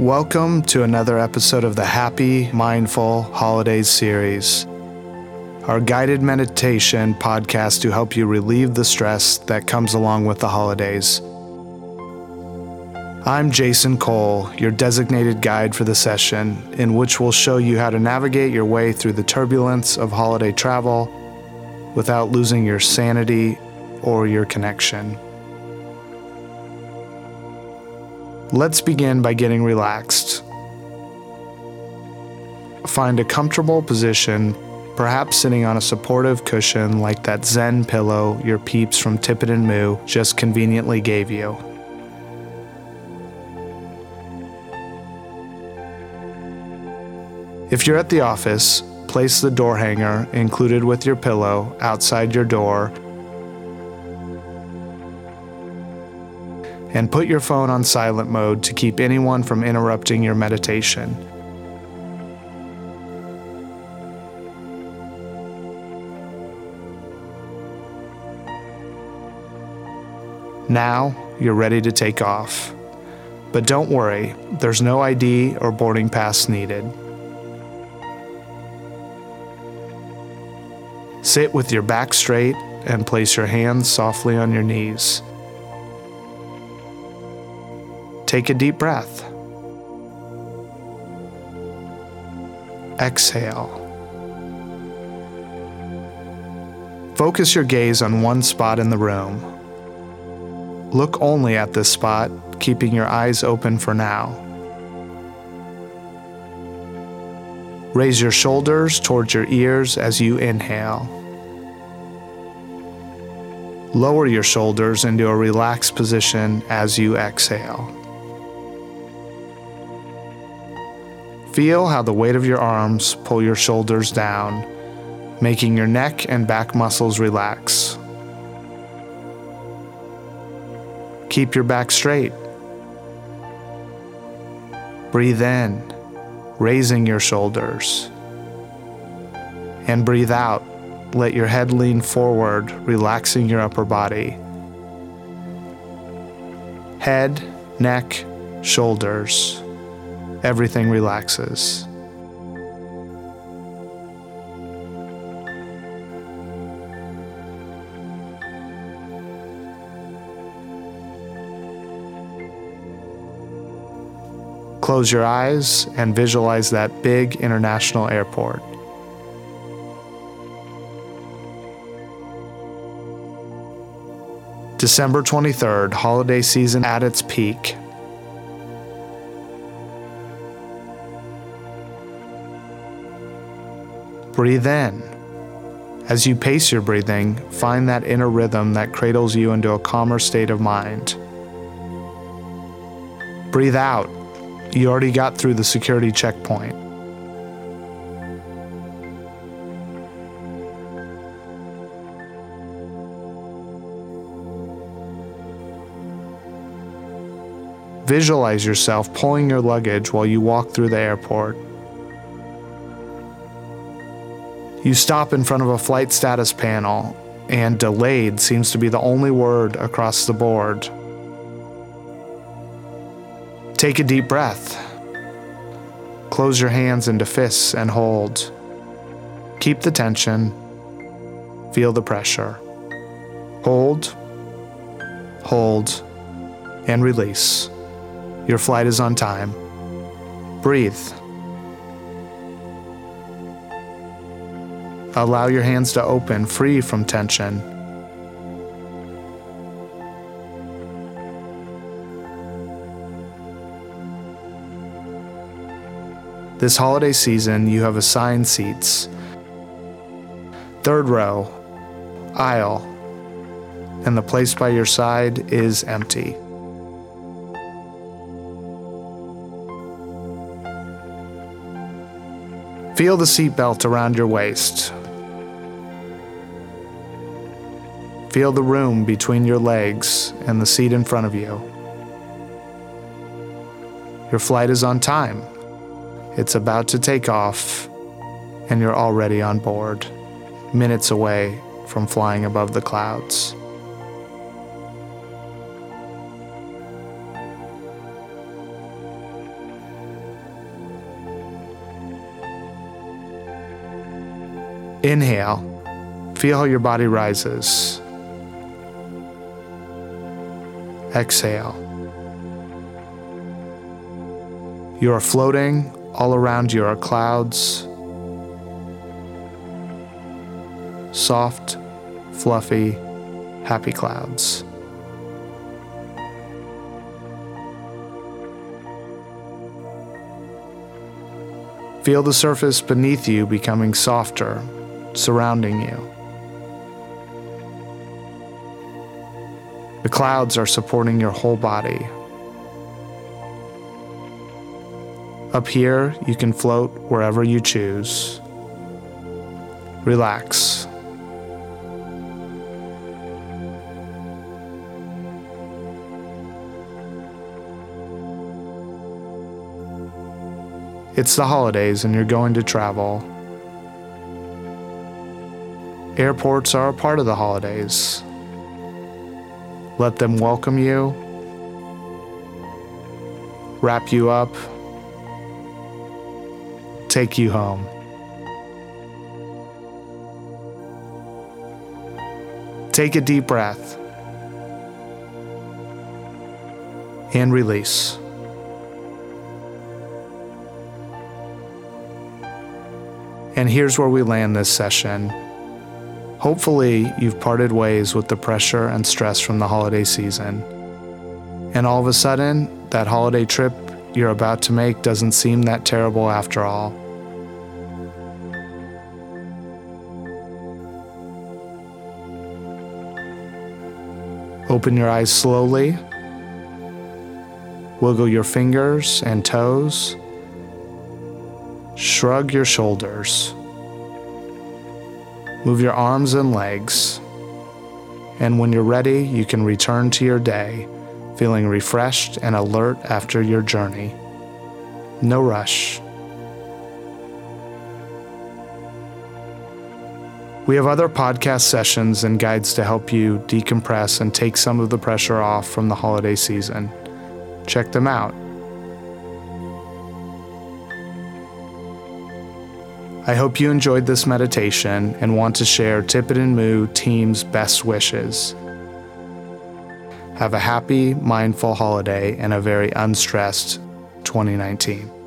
Welcome to another episode of the Happy Mindful Holidays series, our guided meditation podcast to help you relieve the stress that comes along with the holidays. I'm Jason Cole, your designated guide for the session, in which we'll show you how to navigate your way through the turbulence of holiday travel without losing your sanity or your connection. Let's begin by getting relaxed. Find a comfortable position, perhaps sitting on a supportive cushion like that Zen pillow your peeps from Tippett and Moo just conveniently gave you. If you're at the office, place the door hanger included with your pillow outside your door and put your phone on silent mode to keep anyone from interrupting your meditation. Now you're ready to take off. But don't worry, there's no ID or boarding pass needed. Sit with your back straight and place your hands softly on your knees. Take a deep breath. Exhale. Focus your gaze on one spot in the room. Look only at this spot, keeping your eyes open for now. Raise your shoulders towards your ears as you inhale. Lower your shoulders into a relaxed position as you exhale. Feel how the weight of your arms pull your shoulders down, making your neck and back muscles relax. Keep your back straight. Breathe in, raising your shoulders. And breathe out, let your head lean forward, relaxing your upper body. Head, neck, shoulders everything relaxes. Close your eyes and visualize that big international airport. December 23rd, holiday season at its peak. Breathe in. As you pace your breathing, find that inner rhythm that cradles you into a calmer state of mind. Breathe out. You already got through the security checkpoint. Visualize yourself pulling your luggage while you walk through the airport. You stop in front of a flight status panel, and delayed seems to be the only word across the board. Take a deep breath. Close your hands into fists and hold. Keep the tension. Feel the pressure. Hold, hold, and release. Your flight is on time. Breathe. Allow your hands to open, free from tension. This holiday season, you have assigned seats. Third row, aisle, and the place by your side is empty. Feel the seatbelt around your waist. Feel the room between your legs and the seat in front of you. Your flight is on time. It's about to take off, and you're already on board, minutes away from flying above the clouds. Inhale, feel how your body rises. Exhale. You are floating. All around you are clouds. Soft, fluffy, happy clouds. Feel the surface beneath you becoming softer, surrounding you. The clouds are supporting your whole body. Up here, you can float wherever you choose. Relax. It's the holidays and you're going to travel. Airports are a part of the holidays. Let them welcome you, wrap you up, take you home. Take a deep breath and release. And here's where we land this session. Hopefully, you've parted ways with the pressure and stress from the holiday season. And all of a sudden, that holiday trip you're about to make doesn't seem that terrible after all. Open your eyes slowly. Wiggle your fingers and toes. Shrug your shoulders. Move your arms and legs. And when you're ready, you can return to your day, feeling refreshed and alert after your journey. No rush. We have other podcast sessions and guides to help you decompress and take some of the pressure off from the holiday season. Check them out. I hope you enjoyed this meditation and want to share Tippett and Moo team's best wishes. Have a happy, mindful holiday and a very unstressed 2019.